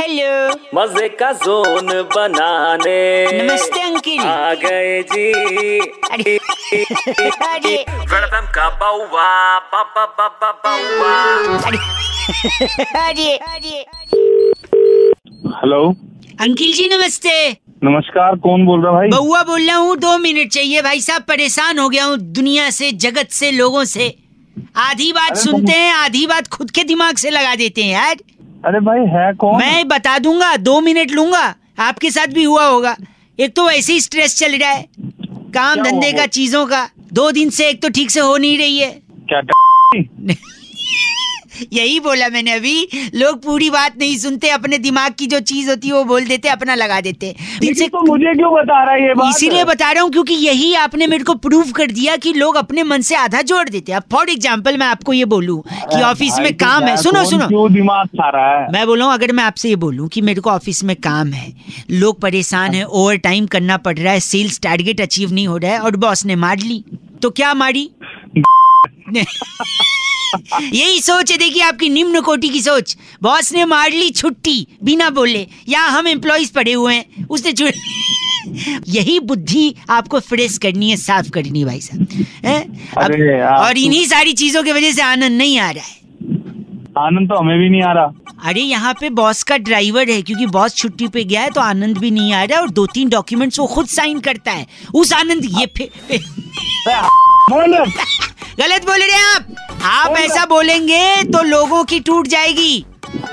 Hello मज़े का zone बनाने। नमस्ते अंकिल। आ गए जी। अरे अरे। वेलकम का बाउवा बाबा बाबा बाउवा। अरे अरे। अरे हेलो अंकिल जी नमस्ते। नमस्कार कौन बोल रहा भाई? बउआ बोल रहा हूँ दो मिनट चाहिए। भाई साहब परेशान हो गया हूँ दुनिया से जगत से लोगों से। आधी बात सुनते हैं आधी बात खुद के दिमाग से लगा देते हैं यार। अरे भाई है कौन? मैं बता दूँगा दो मिनट लूँगा आपके साथ भी हुआ होगा। एक तो वैसे ही स्ट्रेस चल रहा है काम धंधे का चीज़ों का दो दिन से एक तो ठीक से हो नहीं रही है। क्या यही बोला मैंने अभी। लोग पूरी बात नहीं सुनते अपने दिमाग की जो चीज़ होती है वो बोल देते अपना लगा देते। दिन तो मुझे क्यों बता रहा है ये बात? इसीलिए बता रहा हूँ क्योंकि यही आपने मेरे को प्रूव कर दिया कि लोग अपने मन से आधा जोड़ देते हैं। अब फॉर एग्ज़ाम्पल मैं आपको ये बोलूँ की ऑफ़िस में तो काम है। सुनो सुनो। दिमाग खा रहा है? मैं बोल रहा हूँ अगर मैं आपसे ये बोलूँ की मेरे को ऑफ़िस में काम है लोग परेशान है ओवर टाइम करना पड़ रहा है सेल्स टारगेट अचीव नहीं हो रहा है और बॉस ने मार ली तो क्या मारी? यही सोच है देखिए आपकी निम्न कोटि की सोच। बॉस ने मार ली छुट्टी बिना बोले या हम एम्प्लॉयज़ पड़े हुए हैं उसने यही बुद्धि आपको फ्रेश करनी है साफ़ करनी है भाई साहब। और इन्हीं सारी चीज़ों की वजह से आनंद नहीं आ रहा है। आनंद तो हमें भी नहीं आ रहा। अरे यहाँ पे बॉस का ड्राइवर है क्योंकि बॉस छुट्टी पे गया है तो आनंद भी नहीं आ रहा है और दो तीन डॉक्यूमेंट्स वो खुद साइन करता है। उस आनंद ये फे, फे, गलत बोल रहे हैं आप। आप ऐसा बोलेंगे तो लोगों की टूट जाएगी।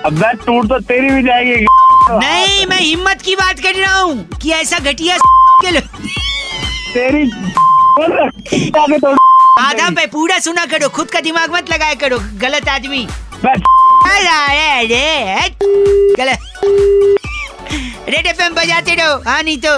अब टूट तो तेरी भी जाएगी नहीं मैं हिम्मत की बात कर रहा हूँ कि ऐसा घटिया के लो- तेरी तोड़ आधा पे पूरा सुना करो खुद का दिमाग मत लगाया करो गलत आदमी। गलत। रेड एफ़ बजाते रहो हाँ नहीं तो।